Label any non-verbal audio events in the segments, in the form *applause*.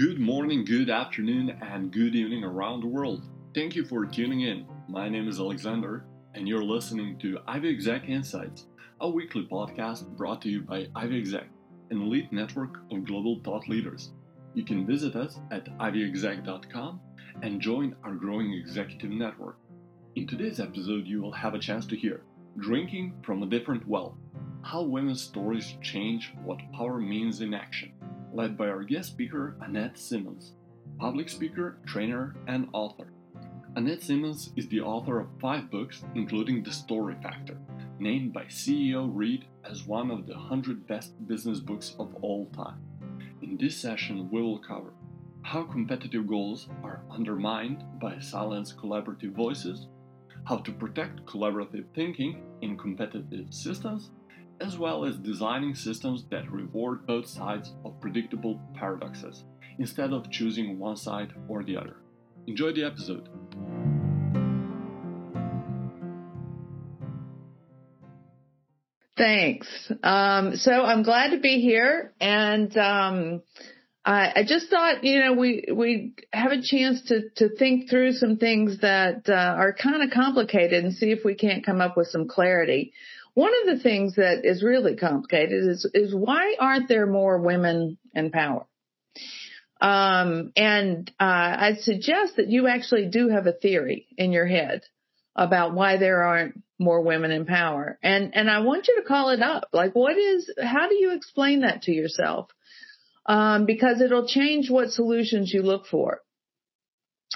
Good morning, good afternoon, and good evening around the world. Thank you for tuning in. My name is Alexander, and you're listening to Ivy Exec Insights, a weekly podcast brought to you by Ivy Exec, an elite network of global thought leaders. You can visit us at ivyexec.com and join our growing executive network. In today's episode, you will have a chance to hear Drinking from a Different Well How Women's Stories Change What Power Means in Action led by our guest speaker, Annette Simmons, public speaker, trainer, and author. Annette Simmons is the author of five books, including The Story Factor, named by CEO Read as one of the 100 best business books of all time. In this session, we will cover how competitive goals are undermined by silenced collaborative voices, how to protect collaborative thinking in competitive systems, as well as designing systems that reward both sides of predictable paradoxes, instead of choosing one side or the other. Enjoy the episode. Thanks. Um, so I'm glad to be here, and um, I, I, just thought, you know, we we have a chance to to think through some things that uh, are kind of complicated and see if we can't come up with some clarity. One of the things that is really complicated is, is why aren't there more women in power? Um, and uh, I'd suggest that you actually do have a theory in your head about why there aren't more women in power. And and I want you to call it up. Like, what is? How do you explain that to yourself? Um, because it'll change what solutions you look for.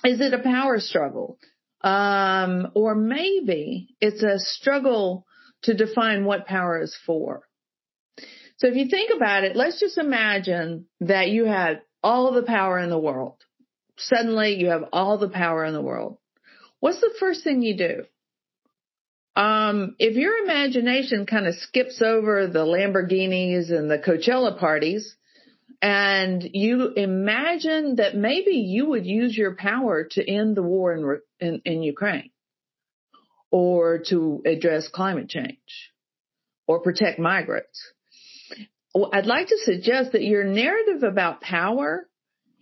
Is it a power struggle? Um, or maybe it's a struggle to define what power is for. So if you think about it, let's just imagine that you had all the power in the world. Suddenly you have all the power in the world. What's the first thing you do? Um, if your imagination kind of skips over the Lamborghinis and the Coachella parties and you imagine that maybe you would use your power to end the war in, in, in Ukraine or to address climate change or protect migrants. I'd like to suggest that your narrative about power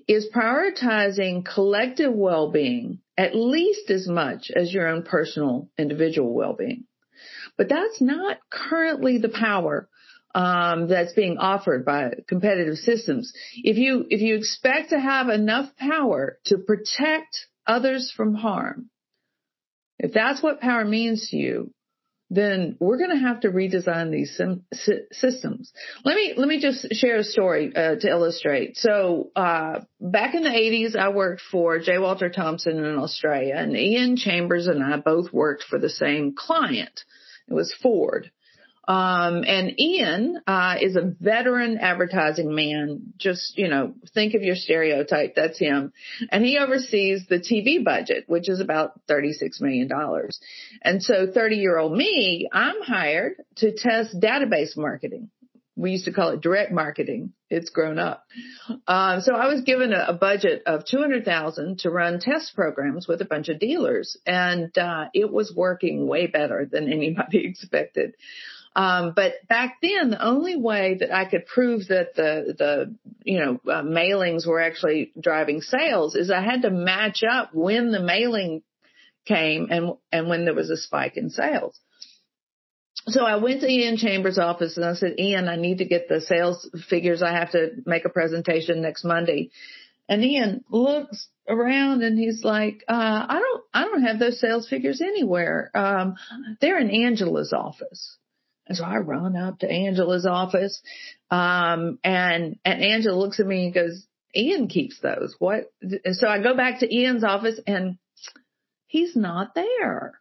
is prioritizing collective well-being at least as much as your own personal individual well-being. But that's not currently the power um, that's being offered by competitive systems. If you if you expect to have enough power to protect others from harm, if that's what power means to you, then we're going to have to redesign these sim- systems. Let me let me just share a story uh, to illustrate. So uh, back in the 80s, I worked for J. Walter Thompson in Australia, and Ian Chambers and I both worked for the same client. It was Ford. Um, and Ian, uh, is a veteran advertising man. Just, you know, think of your stereotype. That's him. And he oversees the TV budget, which is about $36 million. And so 30 year old me, I'm hired to test database marketing. We used to call it direct marketing. It's grown up. Um, so I was given a, a budget of 200,000 to run test programs with a bunch of dealers and, uh, it was working way better than *laughs* anybody expected. Um, but back then, the only way that I could prove that the the you know uh, mailings were actually driving sales is I had to match up when the mailing came and and when there was a spike in sales. So I went to Ian Chambers' office and I said, Ian, I need to get the sales figures. I have to make a presentation next Monday. And Ian looks around and he's like, uh, I don't, I don't have those sales figures anywhere. Um, they're in Angela's office. And so I run up to Angela's office. Um, and, and Angela looks at me and goes, Ian keeps those. What? So I go back to Ian's office and he's not there.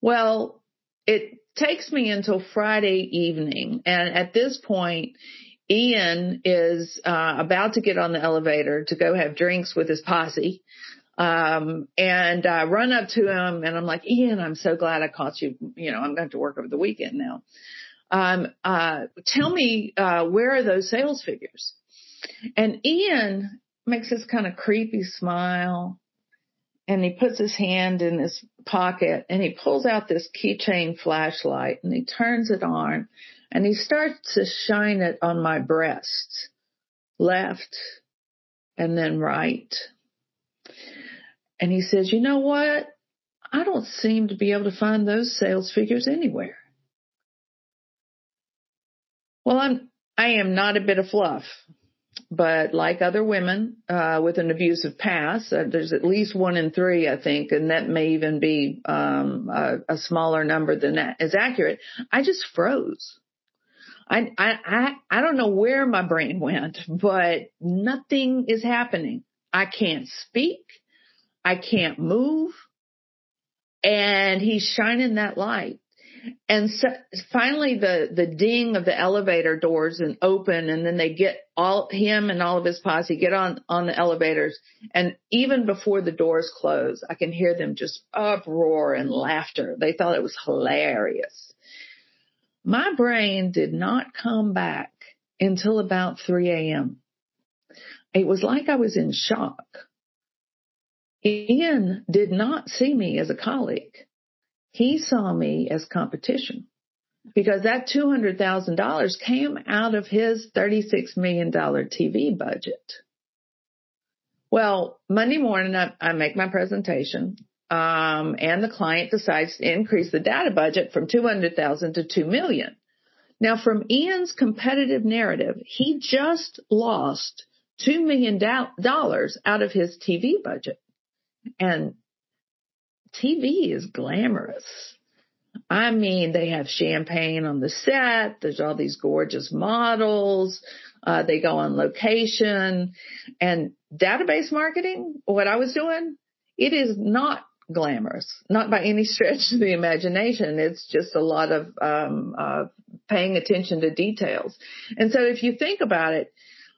Well, it takes me until Friday evening. And at this point, Ian is uh, about to get on the elevator to go have drinks with his posse. Um, and I run up to him and I'm like, Ian, I'm so glad I caught you. You know, I'm going to work over the weekend now. Um, uh, tell me, uh, where are those sales figures? And Ian makes this kind of creepy smile and he puts his hand in his pocket and he pulls out this keychain flashlight and he turns it on and he starts to shine it on my breast, left and then right. And he says, you know what? I don't seem to be able to find those sales figures anywhere. Well, I'm, I am not a bit of fluff, but like other women, uh, with an abusive past, uh, there's at least one in three, I think, and that may even be, um, a, a smaller number than that is accurate. I just froze. I, I, I, I don't know where my brain went, but nothing is happening. I can't speak. I can't move. And he's shining that light. And so finally the, the ding of the elevator doors and open and then they get all him and all of his posse get on, on the elevators. And even before the doors close, I can hear them just uproar and laughter. They thought it was hilarious. My brain did not come back until about 3 a.m. It was like I was in shock. Ian did not see me as a colleague. He saw me as competition because that $200,000 came out of his $36 million TV budget. Well, Monday morning, I, I make my presentation, um, and the client decides to increase the data budget from 200,000 to 2 million. Now, from Ian's competitive narrative, he just lost $2 million out of his TV budget. And TV is glamorous. I mean, they have champagne on the set. There's all these gorgeous models. Uh, they go on location and database marketing, what I was doing, it is not glamorous, not by any stretch of the imagination. It's just a lot of, um, uh, paying attention to details. And so if you think about it,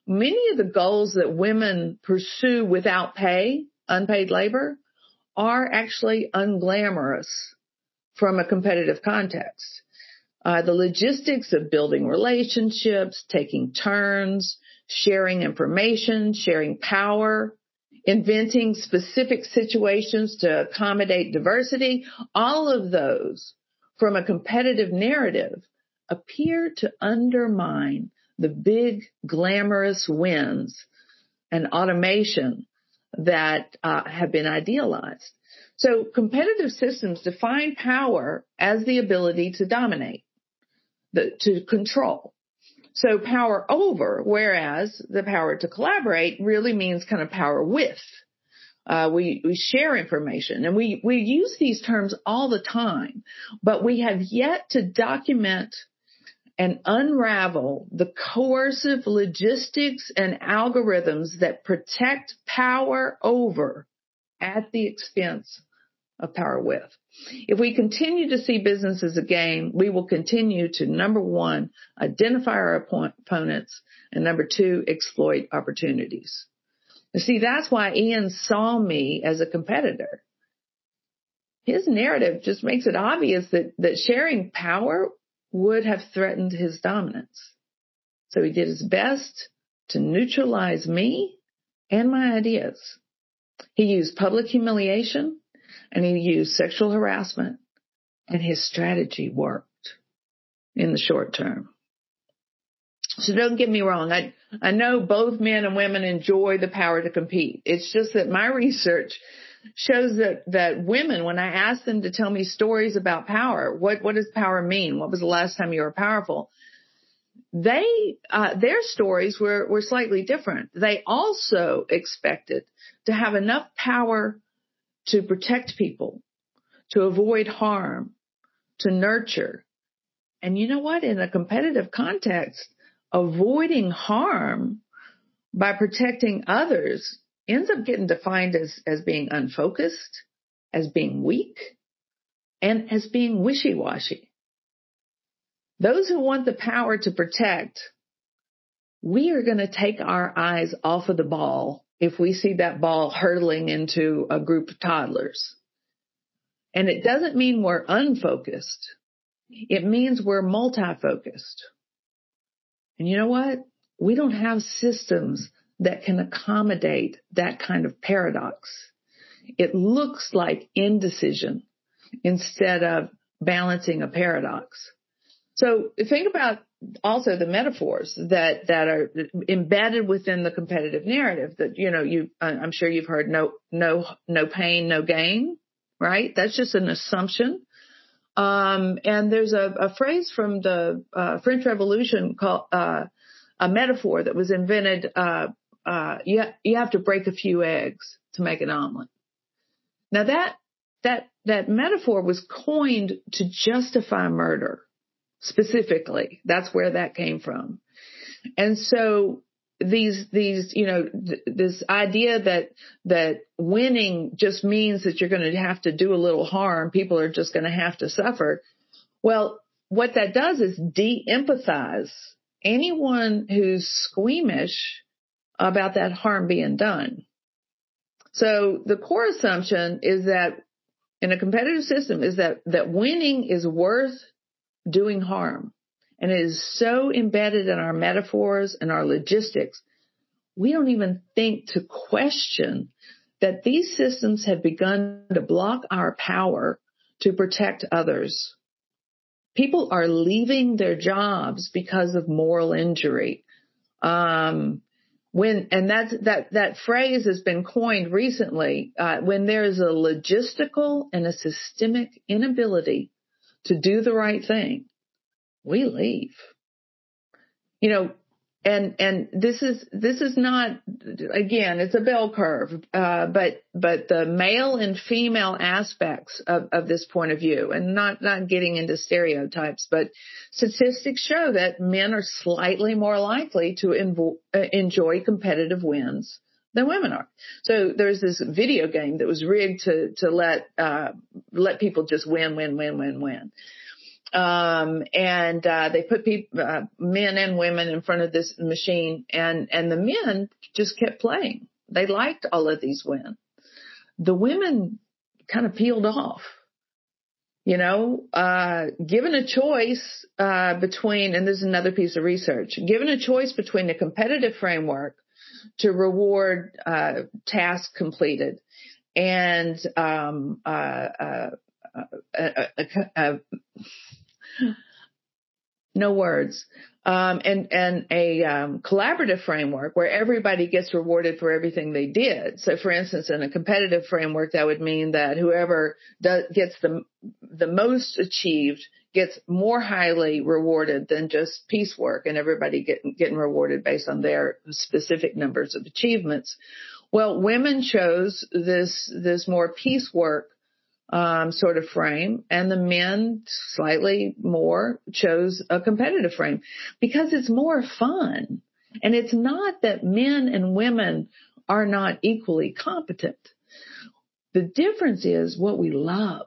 many of the goals that women pursue without pay, unpaid labor, are actually unglamorous from a competitive context. Uh, the logistics of building relationships, taking turns, sharing information, sharing power, inventing specific situations to accommodate diversity, all of those from a competitive narrative appear to undermine the big glamorous wins and automation that uh, have been idealized. So competitive systems define power as the ability to dominate, the, to control. So power over, whereas the power to collaborate really means kind of power with. Uh, we, we share information and we, we use these terms all the time, but we have yet to document and unravel the coercive logistics and algorithms that protect power over at the expense of power with. If we continue to see business as a game, we will continue to number one, identify our opponents and number two, exploit opportunities. You see, that's why Ian saw me as a competitor. His narrative just makes it obvious that, that sharing power would have threatened his dominance. So he did his best to neutralize me and my ideas. He used public humiliation and he used sexual harassment and his strategy worked in the short term. So don't get me wrong. I, I know both men and women enjoy the power to compete. It's just that my research shows that that women, when I ask them to tell me stories about power, what what does power mean? What was the last time you were powerful? They uh, their stories were were slightly different. They also expected to have enough power to protect people, to avoid harm, to nurture. And you know what? In a competitive context, avoiding harm by protecting others ends up getting defined as, as being unfocused, as being weak, and as being wishy-washy. Those who want the power to protect, we are going to take our eyes off of the ball if we see that ball hurtling into a group of toddlers. And it doesn't mean we're unfocused. It means we're multi-focused. And you know what? We don't have systems that can accommodate that kind of paradox. It looks like indecision instead of balancing a paradox. So think about also the metaphors that that are embedded within the competitive narrative that you know you I'm sure you've heard no no no pain no gain right that's just an assumption um, and there's a, a, phrase from the uh, French Revolution called uh, a metaphor that was invented uh, uh, you you have to break a few eggs to make an omelet now that that that metaphor was coined to justify murder specifically. That's where that came from. And so these these you know th- this idea that that winning just means that you're going to have to do a little harm people are just going to have to suffer well what that does is de-empathize anyone who's squeamish about that harm being done so the core assumption is that in a competitive system is that that winning is worth doing harm. And it is so embedded in our metaphors and our logistics, we don't even think to question that these systems have begun to block our power to protect others. People are leaving their jobs because of moral injury. Um, when and that's that that phrase has been coined recently uh, when there is a logistical and a systemic inability to do the right thing, we leave. You know, and and this is this is not again it's a bell curve uh, but but the male and female aspects of, of this point of view and not not getting into stereotypes but statistics show that men are slightly more likely to invo- uh, enjoy competitive wins than women are. So there's this video game that was rigged to to let uh, let people just win, win, win, win, win. Um, and uh, they put people, uh, men and women in front of this machine, and and the men just kept playing. They liked all of these women. The women kind of peeled off. You know, uh, given a choice uh, between, and this is another piece of research, given a choice between a competitive framework to reward uh, tasks completed and um, uh, uh, uh, uh, *laughs* no words um, and and a um, collaborative framework where everybody gets rewarded for everything they did. So, for instance, in a competitive framework, that would mean that whoever does, gets the the most achieved gets more highly rewarded than just piecework and everybody getting, getting rewarded based on their specific numbers of achievements. Well, women chose this, this more piecework um, sort of frame and the men slightly more chose a competitive frame because it's more fun. And it's not that men and women are not equally competent. The difference is what we love.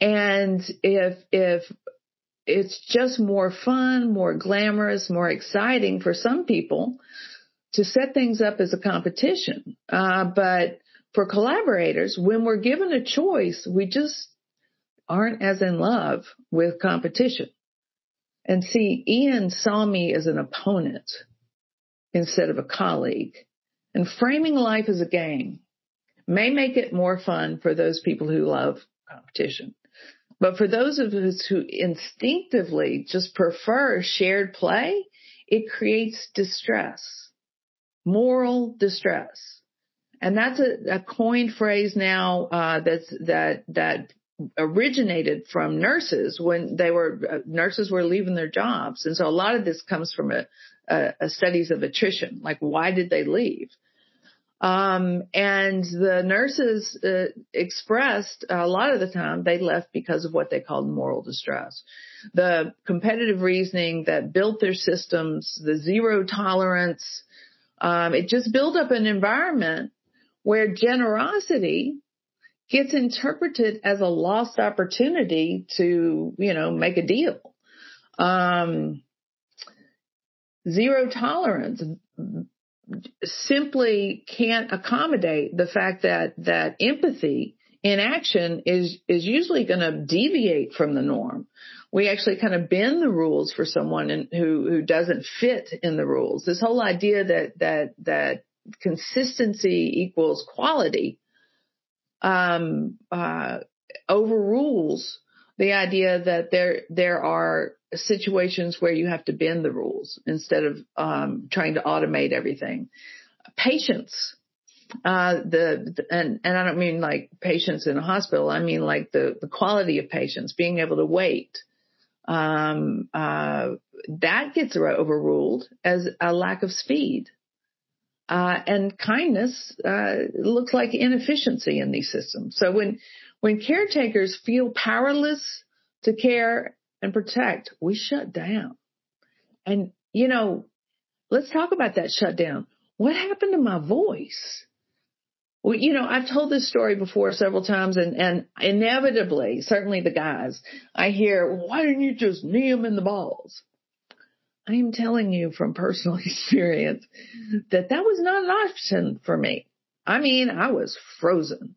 And if, if it's just more fun, more glamorous, more exciting for some people to set things up as a competition. Uh, but for collaborators, when we're given a choice, we just aren't as in love with competition. And see, Ian saw me as an opponent instead of a colleague. And framing life as a game may make it more fun for those people who love competition. But for those of us who instinctively just prefer shared play, it creates distress, moral distress. And that's a, a coined phrase now uh, that's that that originated from nurses when they were uh, nurses were leaving their jobs, and so a lot of this comes from a, a, a studies of attrition, like why did they leave? Um, and the nurses uh, expressed a lot of the time they left because of what they called moral distress. The competitive reasoning that built their systems, the zero tolerance, um, it just built up an environment where generosity gets interpreted as a lost opportunity to, you know, make a deal. Um, zero tolerance simply can't accommodate the fact that that empathy in action is is usually going to deviate from the norm. We actually kind of bend the rules for someone in, who who doesn't fit in the rules. This whole idea that that that consistency equals quality um, uh, overrules the idea that there there are situations where you have to bend the rules instead of um, trying to automate everything. Patience. Uh, the and and I don't mean like patients in a hospital. I mean like the the quality of patience, being able to wait. Um, uh, that gets overruled as a lack of speed. Uh, and kindness uh, looks like inefficiency in these systems. So when when caretakers feel powerless to care and protect, we shut down. And you know, let's talk about that shutdown. What happened to my voice? Well, you know, I've told this story before several times, and and inevitably, certainly the guys, I hear, "Why didn't you just knee them in the balls?" I am telling you from personal *laughs* experience that that was not an option for me. I mean, I was frozen.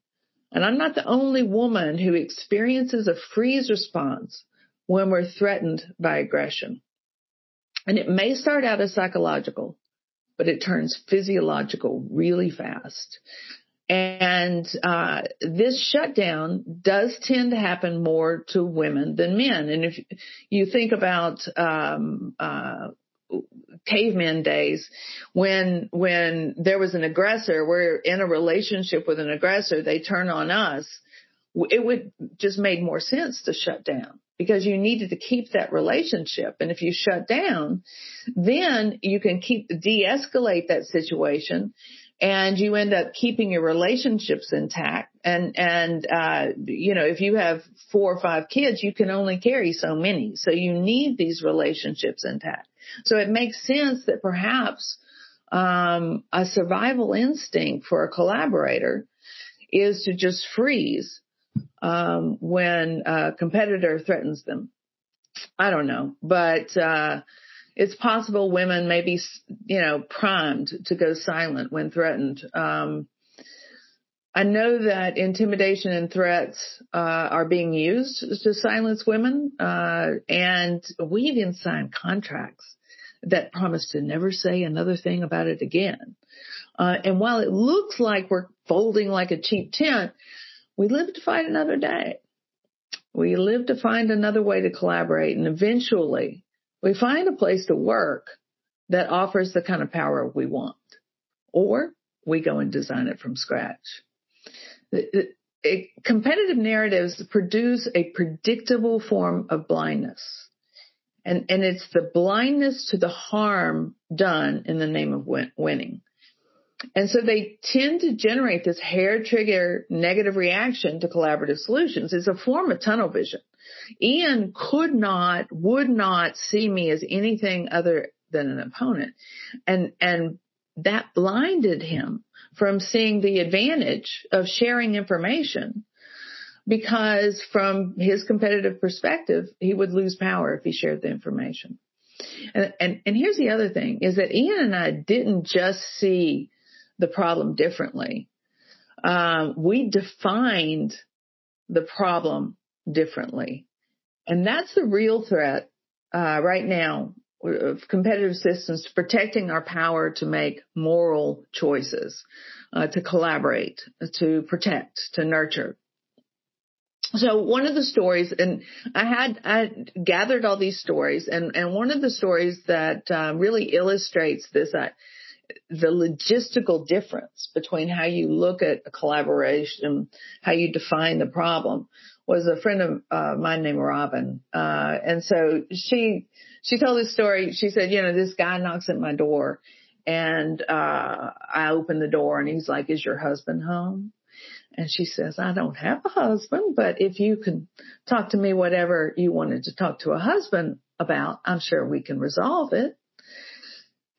And I'm not the only woman who experiences a freeze response when we're threatened by aggression. And it may start out as psychological, but it turns physiological really fast. And uh, this shutdown does tend to happen more to women than men. And if you think about um, uh, caveman days, when when there was an aggressor, we're in a relationship with an aggressor, they turn on us. It would just made more sense to shut down because you needed to keep that relationship. And if you shut down, then you can keep de-escalate that situation and you end up keeping your relationships intact. And, and, uh, you know, if you have four or five kids, you can only carry so many. So you need these relationships intact. So it makes sense that perhaps, um, a survival instinct for a collaborator is to just freeze, um, when a competitor threatens them. I don't know, but, uh, it's possible women may be, you know, primed to go silent when threatened. Um, I know that intimidation and threats uh, are being used to silence women, uh, and we even signed contracts that promise to never say another thing about it again. Uh, and while it looks like we're folding like a cheap tent, we live to fight another day. We live to find another way to collaborate, and eventually we find a place to work that offers the kind of power we want, or we go and design it from scratch. competitive narratives produce a predictable form of blindness. And, and it's the blindness to the harm done in the name of win- winning. And so they tend to generate this hair trigger negative reaction to collaborative solutions. It's a form of tunnel vision. Ian could not, would not see me as anything other than an opponent. And, and that blinded him from seeing the advantage of sharing information because from his competitive perspective, he would lose power if he shared the information. And, and, and here's the other thing is that Ian and I didn't just see the problem differently. Um, we defined the problem differently. And that's the real threat uh, right now of competitive systems protecting our power to make moral choices, uh, to collaborate, to protect, to nurture. So one of the stories, and I had I gathered all these stories, and and one of the stories that uh, really illustrates this, uh, the logistical difference between how you look at a collaboration, how you define the problem, was a friend of uh, mine named Robin. Uh, and so she, she told this story. She said, you know, this guy knocks at my door and, uh, I open the door and he's like, is your husband home? And she says, I don't have a husband, but if you can talk to me whatever you wanted to talk to a husband about, I'm sure we can resolve it.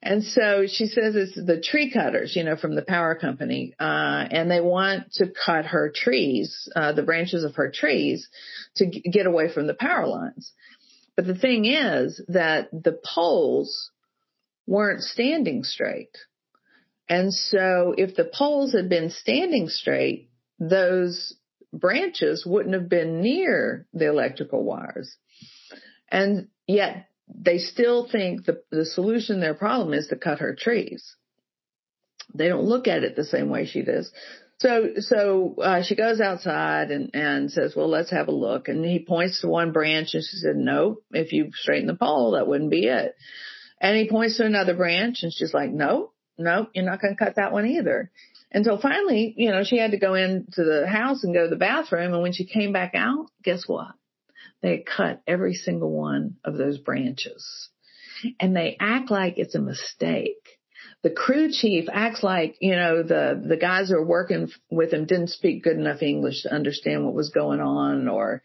And so she says it's the tree cutters, you know, from the power company, uh, and they want to cut her trees, uh, the branches of her trees to g- get away from the power lines. But the thing is that the poles weren't standing straight. And so if the poles had been standing straight, those branches wouldn't have been near the electrical wires. And yet they still think the, the solution to their problem is to cut her trees. They don't look at it the same way she does. So, so, uh, she goes outside and, and says, well, let's have a look. And he points to one branch and she said, no, if you straighten the pole, that wouldn't be it. And he points to another branch and she's like, no, no, you're not going to cut that one either. And so finally, you know, she had to go into the house and go to the bathroom. And when she came back out, guess what? They cut every single one of those branches and they act like it's a mistake the crew chief acts like, you know, the, the guys who are working with him didn't speak good enough English to understand what was going on or,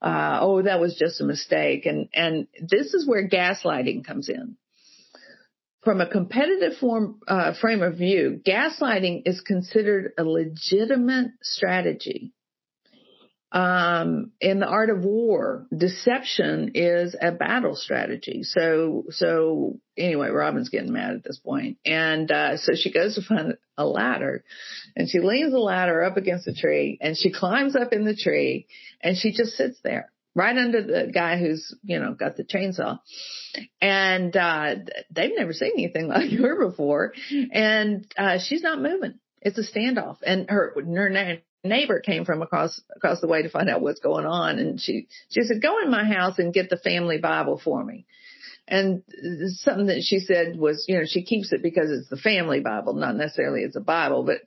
uh, oh, that was just a mistake. And, and this is where gaslighting comes in. From a competitive form, uh, frame of view, gaslighting is considered a legitimate strategy um, in the art of war, deception is a battle strategy. So, so anyway, Robin's getting mad at this point. And, uh, so she goes to find a ladder and she leans the ladder up against a tree and she climbs up in the tree and she just sits there right under the guy who's, you know, got the chainsaw. And, uh, they've never seen anything *laughs* like her before. And, uh, she's not moving. It's a standoff and her, her name, neighbor came from across across the way to find out what's going on. And she she said go in my house and get the family bible for me. And something that she said was you know she keeps it because it's the family bible not necessarily it's a bible but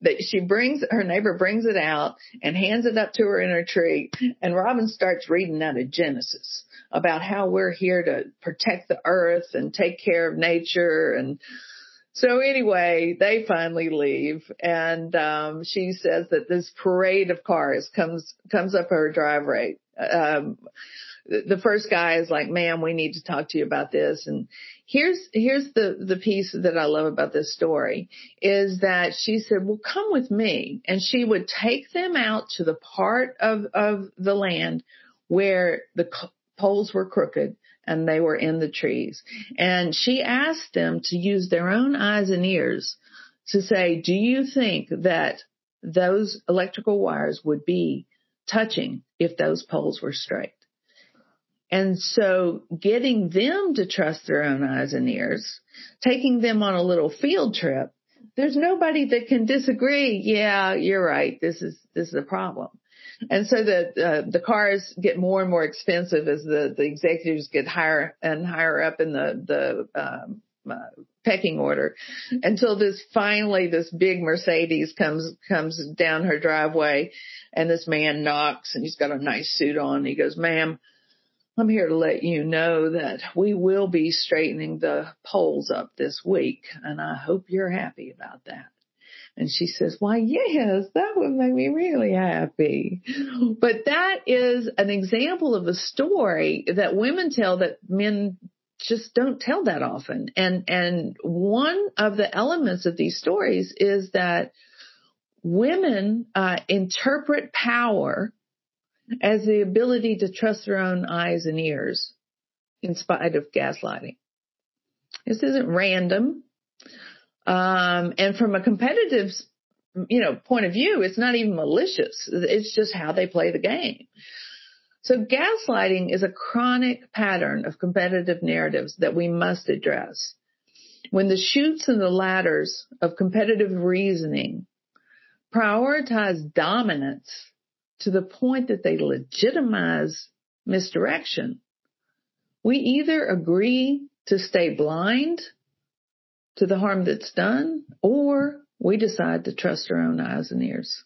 that she brings her neighbor brings it out and hands it up to her in her tree. And robin starts reading out of genesis about how we're here to protect the earth and take care of nature and so anyway, they finally leave and, um, she says that this parade of cars comes, comes up her driveway. Um, the first guy is like, ma'am, we need to talk to you about this. And here's, here's the, the piece that I love about this story is that she said, well, come with me. And she would take them out to the part of, of the land where the poles were crooked and they were in the trees. And she asked them to use their own eyes and ears to say, do you think that those electrical wires would be touching if those poles were straight? And so getting them to trust their own eyes and ears, taking them on a little field trip, there's nobody that can disagree. Yeah, you're right. This is, this is a problem. And so the uh, the cars get more and more expensive as the the executives get higher and higher up in the the um, uh, pecking order until this finally this big Mercedes comes comes down her driveway and this man knocks and he's got a nice suit on. He goes, "Ma'am, I'm here to let you know that we will be straightening the poles up this week and I hope you're happy about that." And she says, why, yes, that would make me really happy. But that is an example of a story that women tell that men just don't tell that often. And, and one of the elements of these stories is that women uh, interpret power as the ability to trust their own eyes and ears in spite of gaslighting. This isn't random. Um, and from a competitive, you know, point of view, it's not even malicious. It's just how they play the game. So gaslighting is a chronic pattern of competitive narratives that we must address. When the chutes and the ladders of competitive reasoning prioritize dominance to the point that they legitimize misdirection, we either agree to stay blind to the harm that's done, or we decide to trust our own eyes and ears.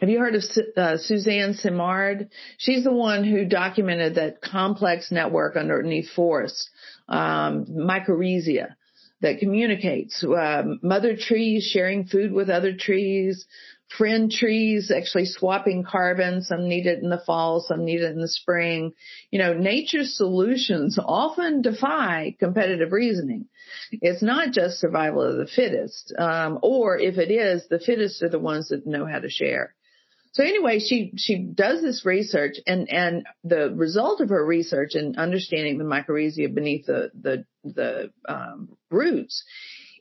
Have you heard of uh, Suzanne Simard? She's the one who documented that complex network underneath forests, um, mycorrhizae, that communicates. Uh, mother trees sharing food with other trees, friend trees actually swapping carbon. Some need it in the fall, some need it in the spring. You know, nature's solutions often defy competitive reasoning. It's not just survival of the fittest, um, or if it is, the fittest are the ones that know how to share. So anyway, she, she does this research and, and the result of her research and understanding the mycorrhizae beneath the, the, the, um, roots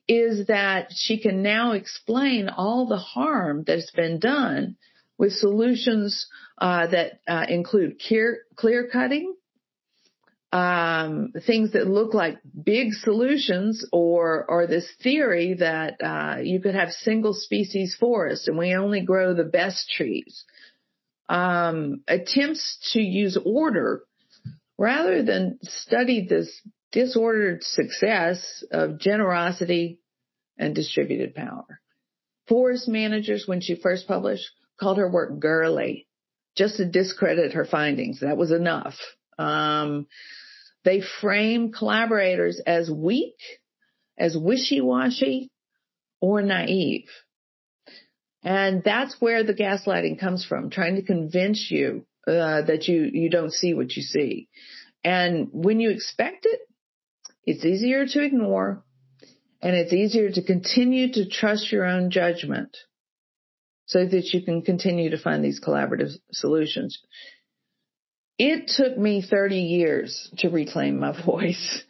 is that she can now explain all the harm that's been done with solutions uh, that uh, include clear, clear cutting, um, things that look like big solutions or or this theory that uh, you could have single species forests and we only grow the best trees. Um, attempts to use order rather than study this disordered success of generosity and distributed power. Forest managers, when she first published, called her work girly, just to discredit her findings. That was enough. Um, they frame collaborators as weak, as wishy-washy, or naive. And that's where the gaslighting comes from, trying to convince you uh, that you you don't see what you see. And when you expect it, it's easier to ignore and it's easier to continue to trust your own judgment so that you can continue to find these collaborative solutions. It took me 30 years to reclaim my *laughs* voice.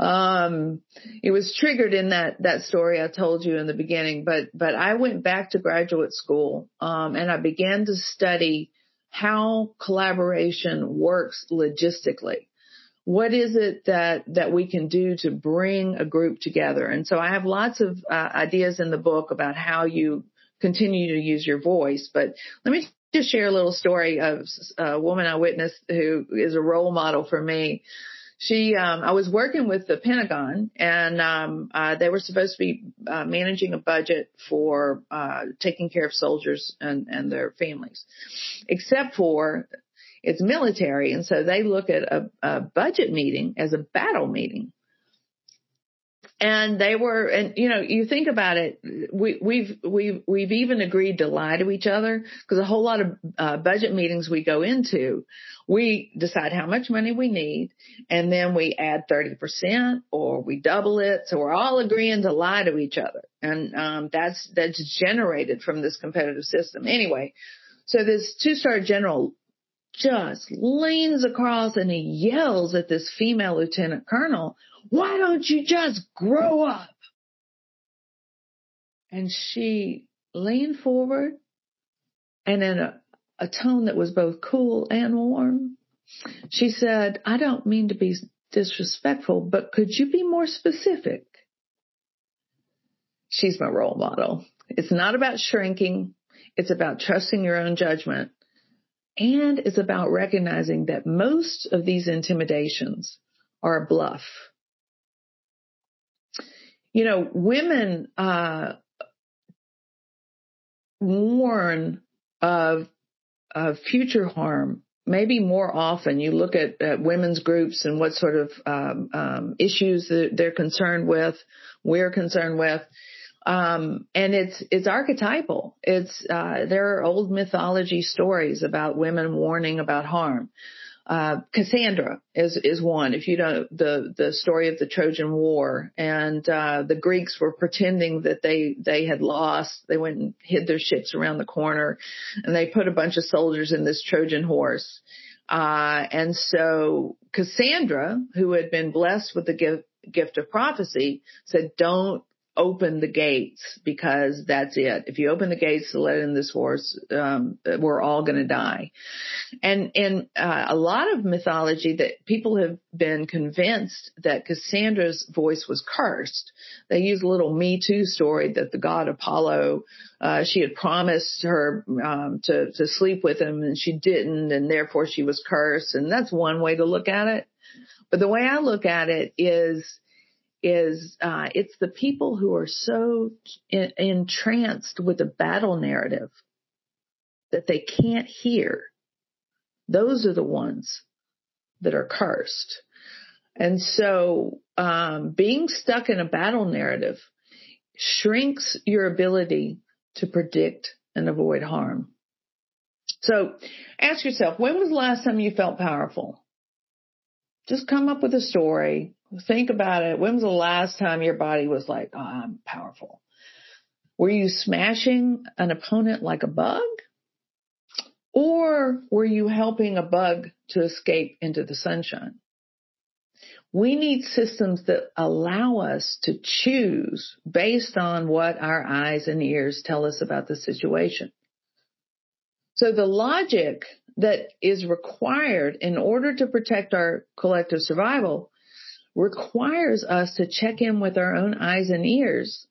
Um, it was triggered in that, that story I told you in the beginning, but, but I went back to graduate school, um, and I began to study how collaboration works logistically what is it that that we can do to bring a group together? And so i have lots of uh, ideas in the book about how you continue to use your voice but let me just share a little story of a woman i witnessed who is a role model for me. She um, i was working with the pentagon and um, uh, they were supposed to be uh, managing a budget for uh, taking care of soldiers and, and their families except for it's military. And so they look at a, a budget meeting as a battle meeting. And they were, and you know, you think about it, we, we've, we've, we've even agreed to lie to each other because a whole lot of uh, budget meetings we go into, we decide how much money we need and then we add 30% or we double it. So we're all agreeing to lie to each other. And, um, that's, that's generated from this competitive system. Anyway, so this two-star general just leans across and he yells at this female lieutenant colonel, why don't you just grow up? And she leaned forward and in a, a tone that was both cool and warm, she said, I don't mean to be disrespectful, but could you be more specific? She's my role model. It's not about shrinking. It's about trusting your own judgment and it's about recognizing that most of these intimidations are a bluff. You know, women uh, warn of, of future harm maybe more often you look at, at, women's groups and what sort of um, um, issues they're concerned with, we're concerned with. Um, and it's, it's archetypal. It's, uh, there are old mythology stories about women warning about harm. Uh, Cassandra is, is one. If you know the, the story of the Trojan War and, uh, the Greeks were pretending that they, they had lost. They went and hid their ships around the corner and they put a bunch of soldiers in this Trojan horse. Uh, and so Cassandra, who had been blessed with the gift, gift of prophecy said, don't open the gates because that's it. If you open the gates to let in this horse, um, we're all going to die. And in uh, a lot of mythology that people have been convinced that Cassandra's voice was cursed. They use a little Me Too story that the god Apollo, uh, she had promised her um, to to sleep with him and she didn't, and therefore she was cursed. And that's one way to look at it. But the way I look at it is is uh, it's the people who are so in, entranced with a battle narrative that they can't hear. Those are the ones that are cursed. And so, um, being stuck in a battle narrative shrinks your ability to predict and avoid harm. So ask yourself, when was the last time you felt powerful? Just come up with a story Think about it. When was the last time your body was like, oh, I'm powerful? Were you smashing an opponent like a bug? Or were you helping a bug to escape into the sunshine? We need systems that allow us to choose based on what our eyes and ears tell us about the situation. So the logic that is required in order to protect our collective survival requires us to check in with our own eyes and ears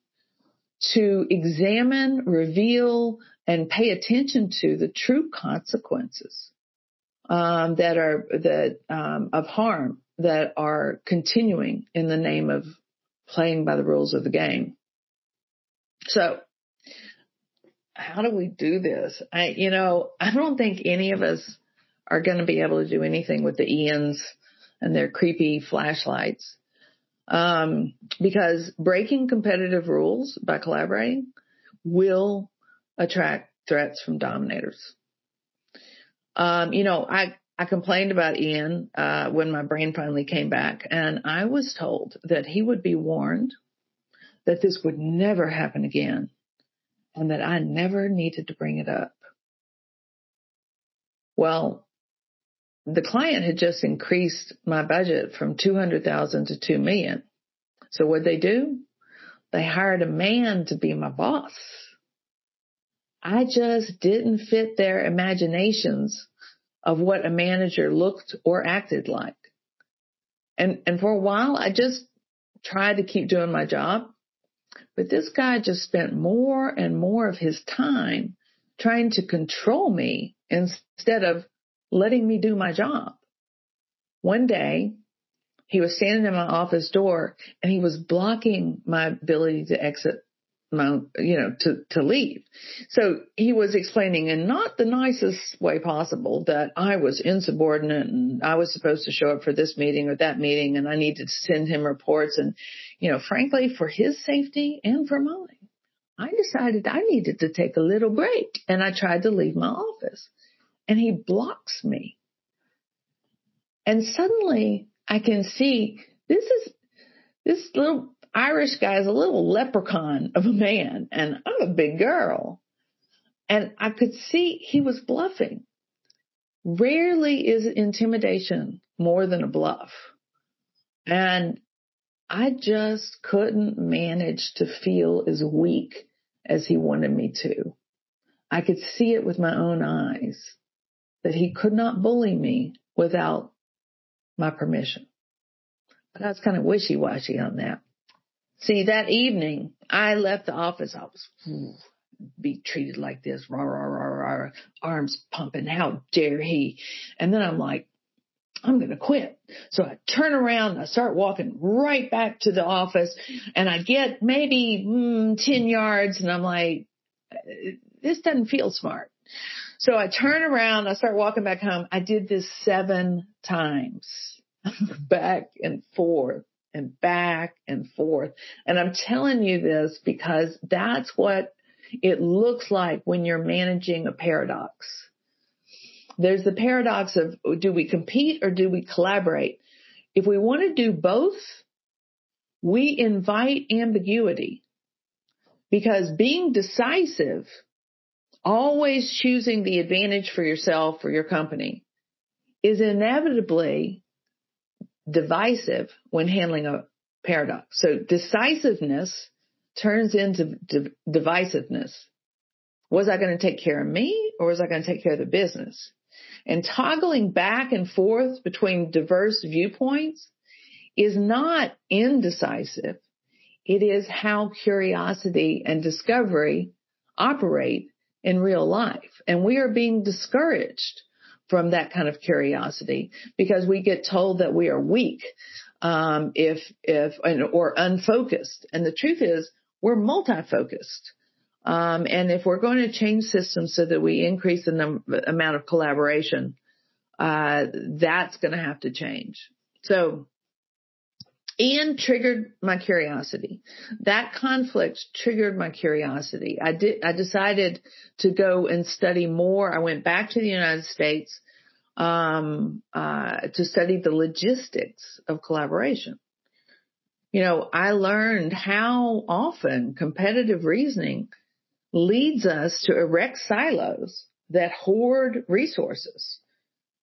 to examine, reveal, and pay attention to the true consequences um, that are that um, of harm that are continuing in the name of playing by the rules of the game. So, how do we do this? I, you know, I don't think any of us are going to be able to do anything with the Ians and their creepy flashlights. Um, because breaking competitive rules by collaborating will attract threats from dominators. Um, you know, I, I complained about Ian, uh, when my brain finally came back and I was told that he would be warned that this would never happen again and that I never needed to bring it up. Well, the client had just increased my budget from 200,000 to 2 million. So what they do? They hired a man to be my boss. I just didn't fit their imaginations of what a manager looked or acted like. And, and for a while, I just tried to keep doing my job. But this guy just spent more and more of his time trying to control me instead of letting me do my job. One day, he was standing in my office door and he was blocking my ability to exit my, you know, to, to leave. So he was explaining in not the nicest way possible that I was insubordinate and I was supposed to show up for this meeting or that meeting and I needed to send him reports. And, you know, frankly, for his safety and for mine, I decided I needed to take a little break and I tried to leave my office and he blocks me. And suddenly I can see this is, this little Irish guy is a little leprechaun of a man and I'm a big girl. And I could see he was bluffing. Rarely is intimidation more than a bluff. And I just couldn't manage to feel as weak as he wanted me to. I could see it with my own eyes that he could not bully me without my permission. But I was kind of wishy-washy on that. See, that evening I left the office. I was be treated like this, rah, rah, rah, rah, arms pumping. How dare he? And then I'm like, I'm going to quit. So I turn around, I start walking right back to the office and I get maybe mm, 10 yards and I'm like, this doesn't feel smart. So I turn around, I start walking back home. I did this seven times, *laughs* back and forth and back and forth. And I'm telling you this because that's what it looks like when you're managing a paradox. There's the paradox of do we compete or do we collaborate? If we want to do both, we invite ambiguity because being decisive always choosing the advantage for yourself or your company is inevitably divisive when handling a paradox. So decisiveness turns into divisiveness. Was I going to take care of me or was I going to take care of the business? And toggling back and forth between diverse viewpoints is not indecisive. It is how curiosity and discovery operate in real life. And we are being discouraged from that kind of curiosity because we get told that we are weak, um, if, if, or unfocused. And the truth is we're multi-focused. Um, and if we're going to change systems so that we increase the num- amount of collaboration, uh, that's going to have to change. So Ian triggered my curiosity. That conflict triggered my curiosity. I did, I decided to go and study more. I went back to the United States, um, uh, to study the logistics of collaboration. You know, I learned how often competitive reasoning leads us to erect silos that hoard resources.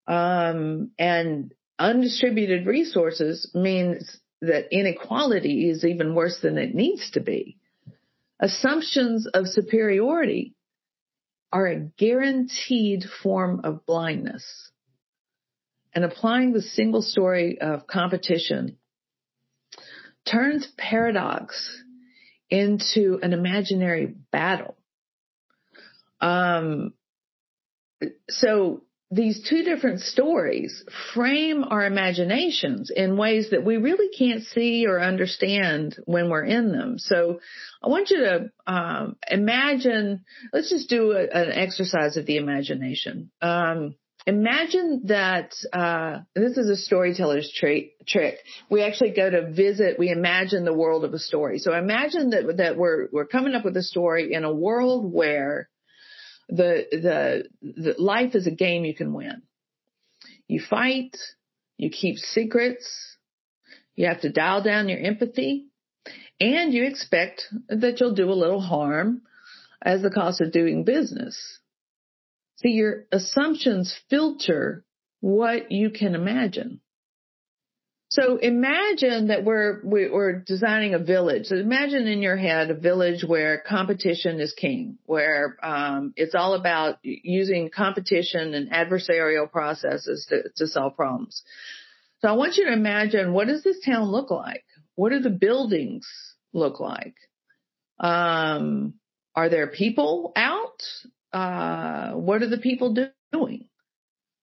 Um, and undistributed resources means that inequality is even worse than it needs to be. Assumptions of superiority are a guaranteed form of blindness. And applying the single story of competition turns paradox into an imaginary battle. Um, so these two different stories frame our imaginations in ways that we really can't see or understand when we're in them. So I want you to um, imagine, let's just do a, an exercise of the imagination. Um, imagine that uh, this is a storyteller's tra- trick. We actually go to visit. We imagine the world of a story. So imagine that that we're we're coming up with a story in a world where the, the, the life is a game you can win. You fight, you keep secrets, you have to dial down your empathy, and you expect that you'll do a little harm as the cost of doing business. See, your assumptions filter what you can imagine. So imagine that we're we're designing a village. So imagine in your head a village where competition is king, where um, it's all about using competition and adversarial processes to, to solve problems. So I want you to imagine what does this town look like? What do the buildings look like? Um, are there people out? Uh, what are the people doing?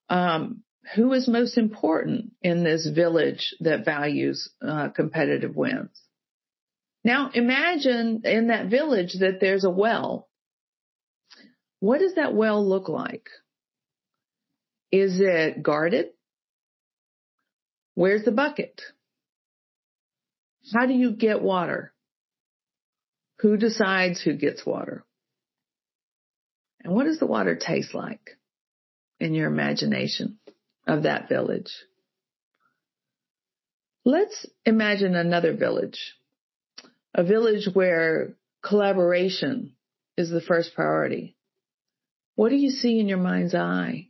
Um, who is most important in this village that values uh, competitive wins? Now imagine in that village that there's a well. What does that well look like? Is it guarded? Where's the bucket? How do you get water? Who decides who gets water? And what does the water taste like in your imagination? Of that village. Let's imagine another village, a village where collaboration is the first priority. What do you see in your mind's eye?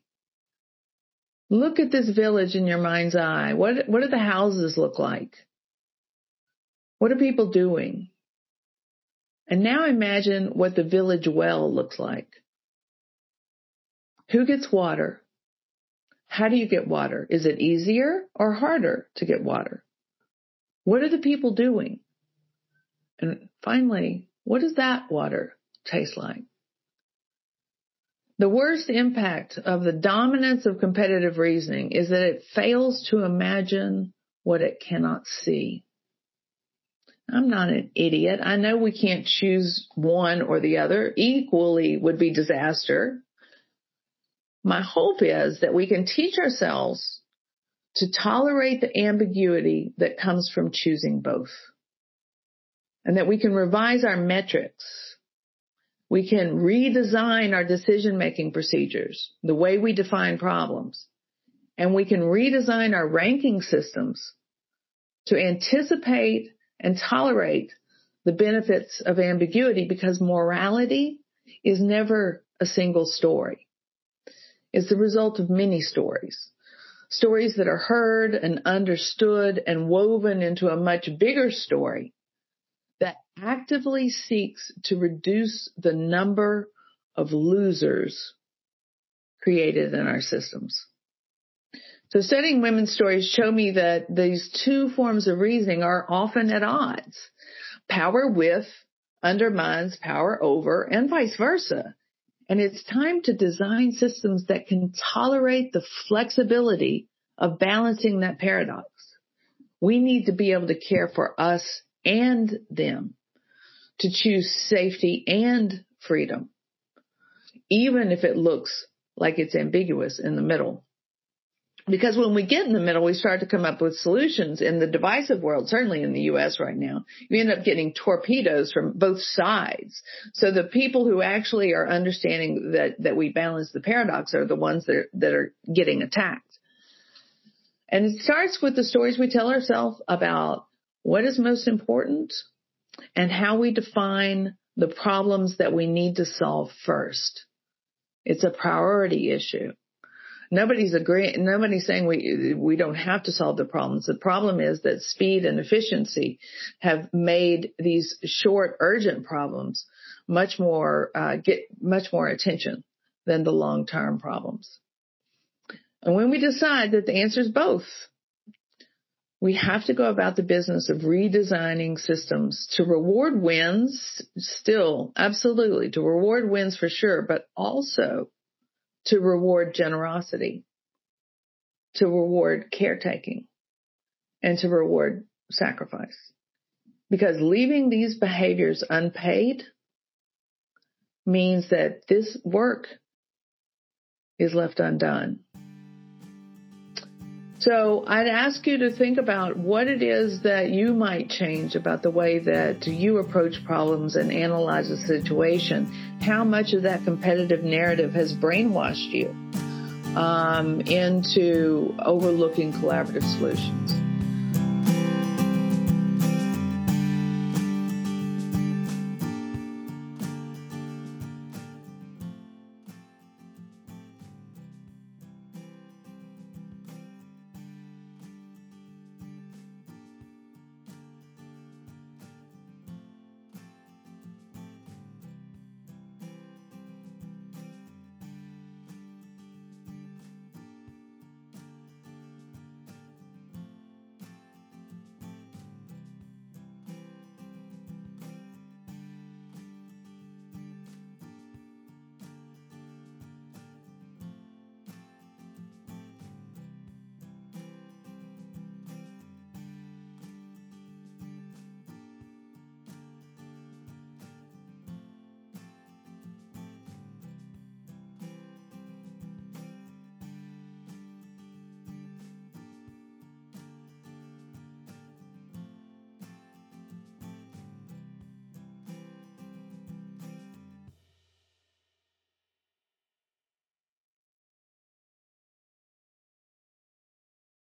Look at this village in your mind's eye. What, what do the houses look like? What are people doing? And now imagine what the village well looks like. Who gets water? How do you get water? Is it easier or harder to get water? What are the people doing? And finally, what does that water taste like? The worst impact of the dominance of competitive reasoning is that it fails to imagine what it cannot see. I'm not an idiot. I know we can't choose one or the other. Equally would be disaster my hope is that we can teach ourselves to tolerate the ambiguity that comes from choosing both. And that we can revise our metrics. We can redesign our decision making procedures, the way we define problems. And we can redesign our ranking systems to anticipate and tolerate the benefits of ambiguity because morality is never a single story is the result of many stories. Stories that are heard and understood and woven into a much bigger story that actively seeks to reduce the number of losers created in our systems. So studying women's stories show me that these two forms of reasoning are often at odds. Power with undermines power over and vice versa. And it's time to design systems that can tolerate the flexibility of balancing that paradox. We need to be able to care for us and them, to choose safety and freedom, even if it looks like it's ambiguous in the middle. Because when we get in the middle, we start to come up with solutions in the divisive world, certainly in the U.S. right now. You end up getting torpedoes from both sides. So the people who actually are understanding that, that we balance the paradox are the ones that are, that are getting attacked. And it starts with the stories we tell ourselves about what is most important and how we define the problems that we need to solve first. It's a priority issue. Nobody's agreeing, nobody's saying we, we don't have to solve the problems. The problem is that speed and efficiency have made these short, urgent problems much more, uh, get much more attention than the long-term problems. And when we decide that the answer is both, we have to go about the business of redesigning systems to reward wins still, absolutely, to reward wins for sure, but also to reward generosity, to reward caretaking, and to reward sacrifice. Because leaving these behaviors unpaid means that this work is left undone. So I'd ask you to think about what it is that you might change about the way that you approach problems and analyze a situation. How much of that competitive narrative has brainwashed you um, into overlooking collaborative solutions?